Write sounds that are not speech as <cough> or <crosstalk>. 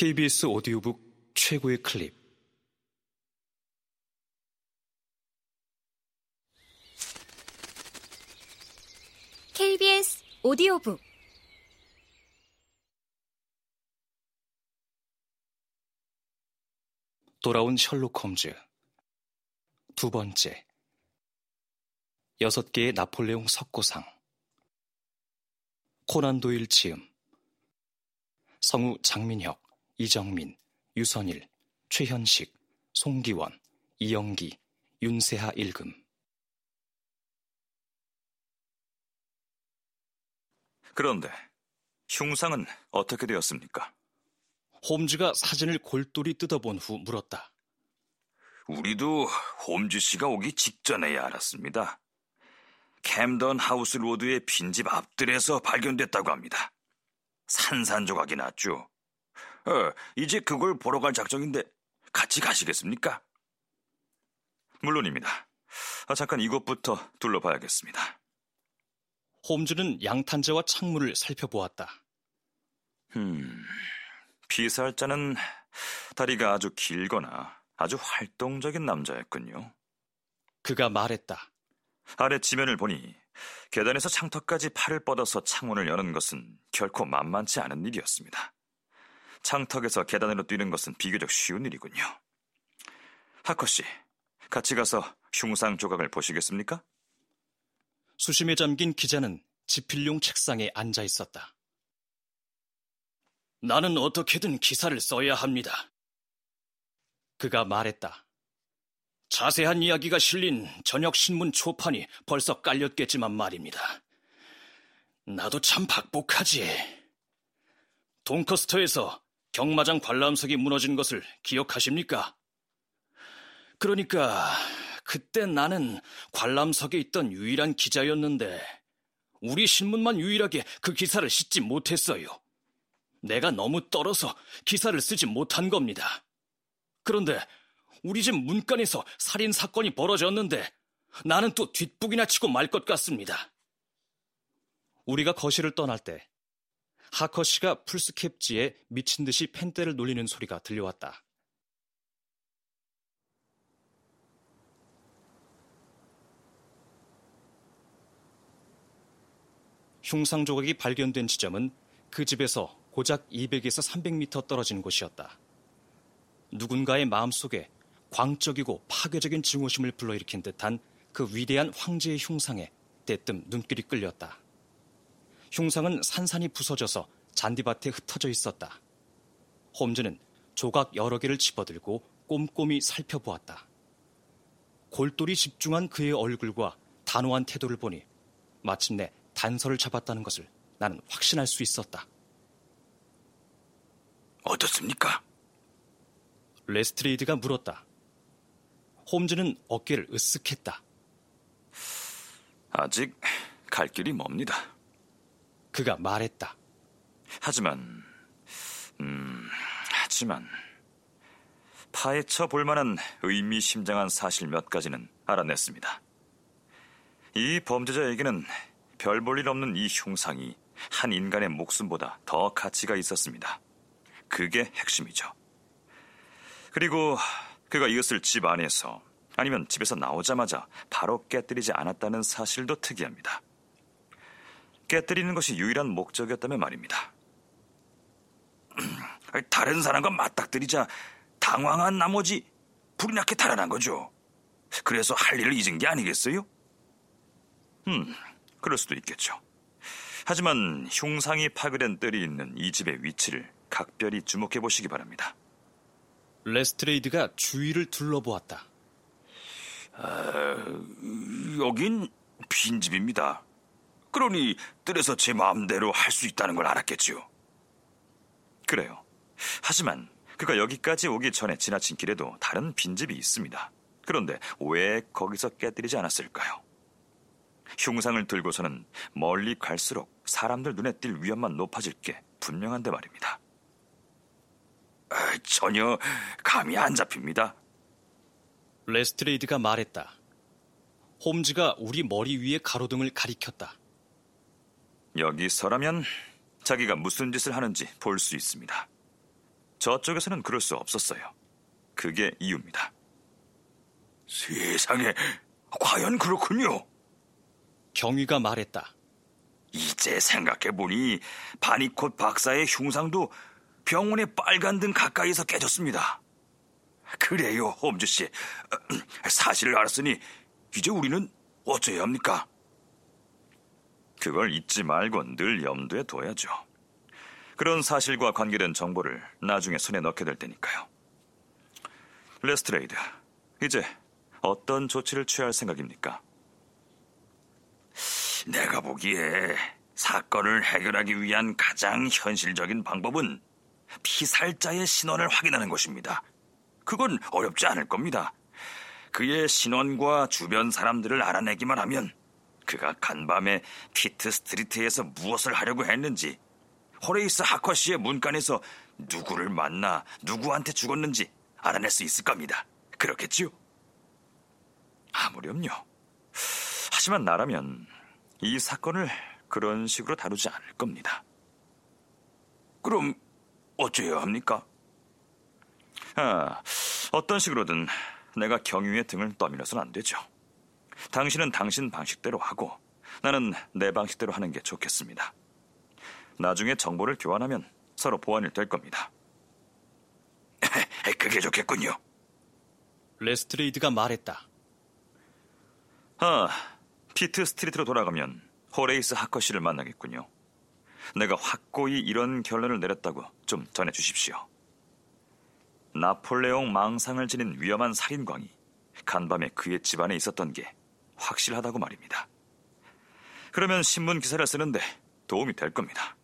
KBS 오디오북 최고의 클립. KBS 오디오북. 돌아온 셜록 홈즈. 두 번째. 여섯 개의 나폴레옹 석고상. 코난 도일 지음. 성우 장민혁, 이정민, 유선일, 최현식, 송기원, 이영기, 윤세하 일금 그런데 흉상은 어떻게 되었습니까? 홈즈가 사진을 골똘히 뜯어본 후 물었다. 우리도 홈즈 씨가 오기 직전에야 알았습니다. 캠던 하우스 로드의 빈집 앞뜰에서 발견됐다고 합니다. 산산조각이 났죠. 어, 이제 그걸 보러 갈 작정인데 같이 가시겠습니까? 물론입니다. 아, 잠깐 이곳부터 둘러봐야겠습니다. 홈즈는 양탄자와 창문을 살펴보았다. 음, 피살자는 다리가 아주 길거나 아주 활동적인 남자였군요. 그가 말했다. 아래 지면을 보니 계단에서 창턱까지 팔을 뻗어서 창문을 여는 것은 결코 만만치 않은 일이었습니다. 창턱에서 계단으로 뛰는 것은 비교적 쉬운 일이군요. 하커 씨, 같이 가서 흉상 조각을 보시겠습니까? 수심에 잠긴 기자는 지필용 책상에 앉아 있었다. 나는 어떻게든 기사를 써야 합니다. 그가 말했다. 자세한 이야기가 실린 저녁 신문 초판이 벌써 깔렸겠지만 말입니다. 나도 참 박복하지. 돈커스터에서 경마장 관람석이 무너진 것을 기억하십니까? 그러니까 그때 나는 관람석에 있던 유일한 기자였는데 우리 신문만 유일하게 그 기사를 싣지 못했어요. 내가 너무 떨어서 기사를 쓰지 못한 겁니다. 그런데 우리 집 문간에서 살인 사건이 벌어졌는데 나는 또 뒷북이나 치고 말 것 같습니다. 우리가 거실을 떠날 때 하커 씨가 풀스캡지에 미친 듯이 펜대를 놀리는 소리가 들려왔다. 흉상 조각이 발견된 지점은 그 집에서 고작 200에서 300m 떨어진 곳이었다. 누군가의 마음속에 광적이고 파괴적인 증오심을 불러일으킨 듯한 그 위대한 황제의 흉상에 대뜸 눈길이 끌렸다. 흉상은 산산이 부서져서 잔디밭에 흩어져 있었다. 홈즈는 조각 여러 개를 집어들고 꼼꼼히 살펴보았다. 골똘히 집중한 그의 얼굴과 단호한 태도를 보니 마침내 단서를 잡았다는 것을 나는 확신할 수 있었다. 어떻습니까? 레스트레이드가 물었다. 홈즈는 어깨를 으쓱했다. 아직 갈 길이 멉니다. 그가 말했다. 하지만, 음, 하지만, 파헤쳐 볼 만한 의미심장한 사실 몇 가지는 알아냈습니다. 이 범죄자에게는 별 볼 일 없는 이 흉상이 한 인간의 목숨보다 더 가치가 있었습니다. 그게 핵심이죠. 그리고 그가 이것을 집 안에서 아니면 집에서 나오자마자 바로 깨뜨리지 않았다는 사실도 특이합니다. 깨뜨리는 것이 유일한 목적이었다면 말입니다. <clears throat> 다른 사람과 맞닥뜨리자 당황한 나머지 불이 나게 달아난 거죠. 그래서 할 일을 잊은 게 아니겠어요? 음, 그럴 수도 있겠죠. 하지만 흉상이 파괴된 뜰이 있는 이 집의 위치를 각별히 주목해 보시기 바랍니다. 레스트레이드가 주위를 둘러보았다. 아, 여긴 빈집입니다. 그러니 뜰에서 제 마음대로 할 수 있다는 걸 알았겠지요. 그래요. 하지만 그가 여기까지 오기 전에 지나친 길에도 다른 빈집이 있습니다. 그런데 왜 거기서 깨뜨리지 않았을까요? 흉상을 들고서는 멀리 갈수록 사람들 눈에 띌 위험만 높아질 게 분명한데 말입니다. 아, 전혀 감이 안 잡힙니다. 레스트레이드가 말했다. 홈즈가 우리 머리 위에 가로등을 가리켰다. 여기서라면 자기가 무슨 짓을 하는지 볼 수 있습니다. 저쪽에서는 그럴 수 없었어요. 그게 이유입니다. 세상에, 과연 그렇군요. 경위가 말했다. 이제 생각해보니 바니콧 박사의 흉상도 병원의 빨간 등 가까이서 깨졌습니다. 그래요, 홈즈 씨. <clears throat> 사실을 알았으니 이제 우리는 어째야 합니까? 그걸 잊지 말고 늘 염두에 둬야죠. 그런 사실과 관계된 정보를 나중에 손에 넣게 될 테니까요. 레스트레이드, 이제 어떤 조치를 취할 생각입니까? 내가 보기에 사건을 해결하기 위한 가장 현실적인 방법은 피살자의 신원을 확인하는 것입니다. 그건 어렵지 않을 겁니다. 그의 신원과 주변 사람들을 알아내기만 하면 그가 간밤에 피트 스트리트에서 무엇을 하려고 했는지, 호레이스 하커시의 문간에서 누구를 만나 누구한테 죽었는지 알아낼 수 있을 겁니다. 그렇겠지요? 아무렴요. 하지만 나라면 이 사건을 그런 식으로 다루지 않을 겁니다. 그럼 어째야 합니까? 아, 어떤 식으로든 내가 경위의 등을 떠밀어서는 안 되죠. 당신은 당신 방식대로 하고 나는 내 방식대로 하는 게 좋겠습니다. 나중에 정보를 교환하면 서로 보완이 될 겁니다. <laughs> 그게 좋겠군요. 레스트레이드가 말했다. 아, 피트 스트리트로 돌아가면 호레이스 하커씨를 만나겠군요. 내가 확고히 이런 결론을 내렸다고 좀 전해 주십시오. 나폴레옹 망상을 지닌 위험한 살인광이 간밤에 그의 집안에 있었던 게 확실하다고 말입니다. 그러면 신문 기사를 쓰는데 도움이 될 겁니다.